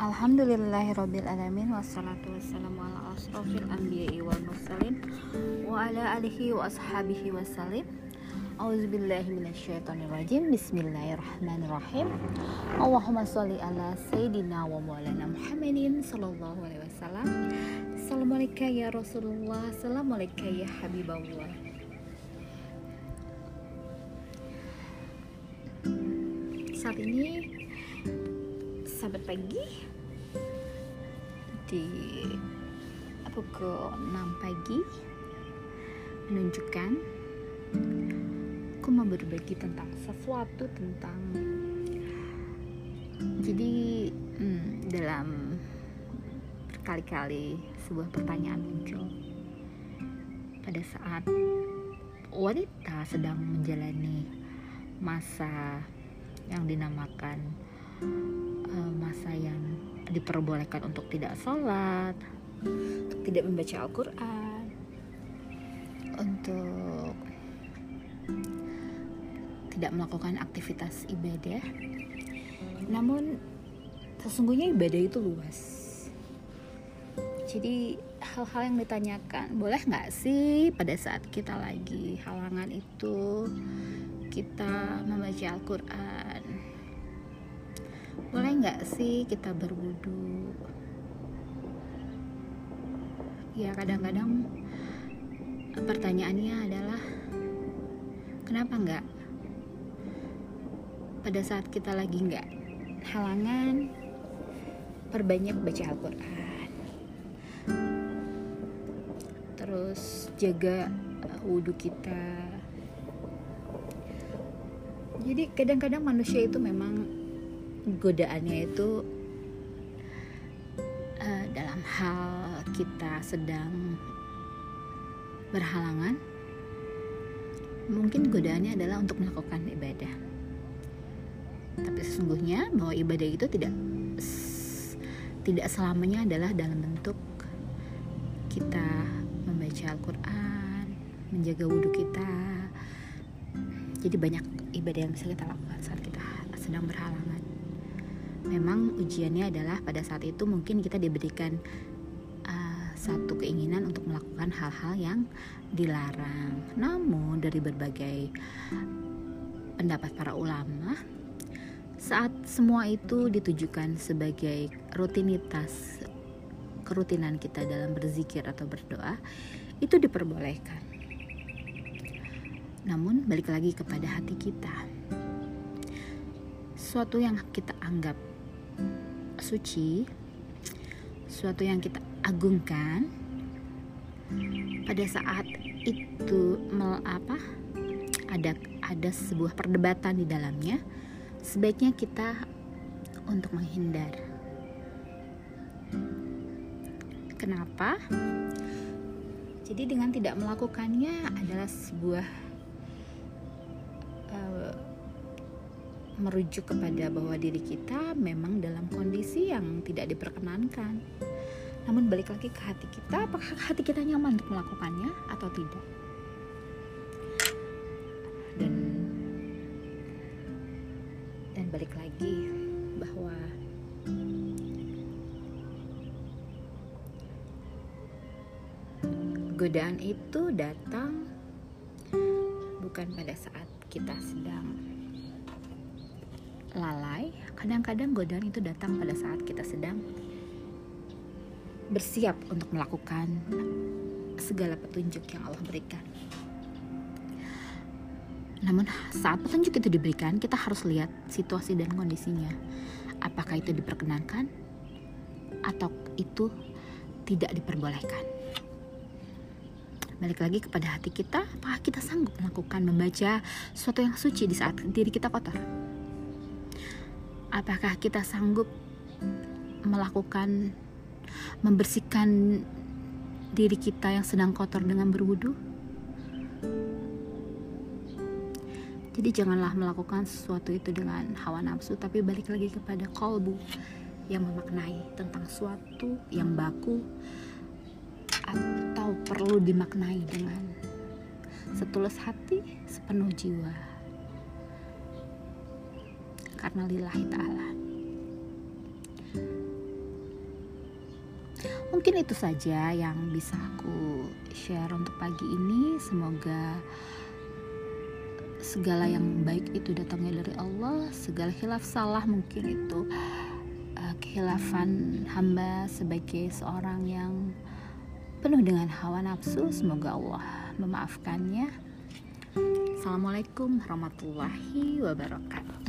Alhamdulillahirrabbilalamin Wassalatu wassalamu ala asrafil anbiya'i wal mursalin Wa ala alihi wa ashabihi wassalim. Auzubillahi minasyaitonirrajim. Bismillahirrahmanirrahim. Allahumma salli ala Sayyidina wa maulana Muhammadin Sallallahu alaihi wasallam. Assalamualaikum ya Rasulullah. Assalamualaikum ya Habibullah. Saat ini Sahabat pagi. Di pukul 6 pagi. Menunjukkan aku mau berbagi tentang sesuatu tentang jadi hmm, dalam berkali-kali sebuah pertanyaan muncul. Pada saat wanita sedang menjalani masa yang dinamakan uh, masa yang diperbolehkan untuk tidak sholat, untuk tidak membaca Al-Quran, untuk tidak melakukan aktivitas ibadah. Namun sesungguhnya ibadah itu luas. Jadi hal-hal yang ditanyakan boleh nggak sih pada saat kita lagi halangan itu kita membaca Al-Quran nggak sih kita berwudu? Ya kadang-kadang pertanyaannya adalah kenapa nggak? Pada saat kita lagi nggak halangan perbanyak baca Al-Quran. Terus jaga wudhu kita. Jadi kadang-kadang manusia itu memang godaannya itu uh, dalam hal kita sedang berhalangan mungkin godaannya adalah untuk melakukan ibadah. Tapi sesungguhnya bahwa ibadah itu tidak tidak selamanya adalah dalam bentuk kita membaca Al-Quran menjaga wudhu kita. Jadi banyak ibadah yang bisa kita lakukan saat kita sedang berhalangan memang ujiannya adalah pada saat itu mungkin kita diberikan uh, satu keinginan untuk melakukan hal-hal yang dilarang. Namun dari berbagai pendapat para ulama, saat semua itu ditujukan sebagai rutinitas kerutinan kita dalam berzikir atau berdoa, itu diperbolehkan. Namun balik lagi kepada hati kita. Suatu yang kita anggap suci, suatu yang kita agungkan, pada saat itu mel, apa ada ada sebuah perdebatan di dalamnya, sebaiknya kita untuk menghindar. Kenapa? Jadi dengan tidak melakukannya adalah sebuah merujuk kepada bahwa diri kita memang dalam kondisi yang tidak diperkenankan. Namun balik lagi ke hati kita, apakah hati kita nyaman untuk melakukannya atau tidak? Dan dan balik lagi bahwa godaan itu datang bukan pada saat kita sedang lalai, kadang-kadang godaan itu datang pada saat kita sedang bersiap untuk melakukan segala petunjuk yang Allah berikan. Namun saat petunjuk itu diberikan, kita harus lihat situasi dan kondisinya. Apakah itu diperkenankan atau itu tidak diperbolehkan. Balik lagi kepada hati kita, apakah kita sanggup melakukan membaca sesuatu yang suci di saat diri kita kotor? Apakah kita sanggup melakukan membersihkan diri kita yang sedang kotor dengan berwudu? Jadi janganlah melakukan sesuatu itu dengan hawa nafsu, tapi balik lagi kepada kolbu yang memaknai tentang suatu yang baku atau perlu dimaknai dengan setulus hati, sepenuh jiwa karena lillahi ta'ala. Mungkin itu saja yang bisa aku share untuk pagi ini. Semoga segala yang baik itu datangnya dari Allah. Segala khilaf salah mungkin itu uh, kehilafan hamba sebagai seorang yang penuh dengan hawa nafsu. Semoga Allah memaafkannya. Assalamualaikum warahmatullahi wabarakatuh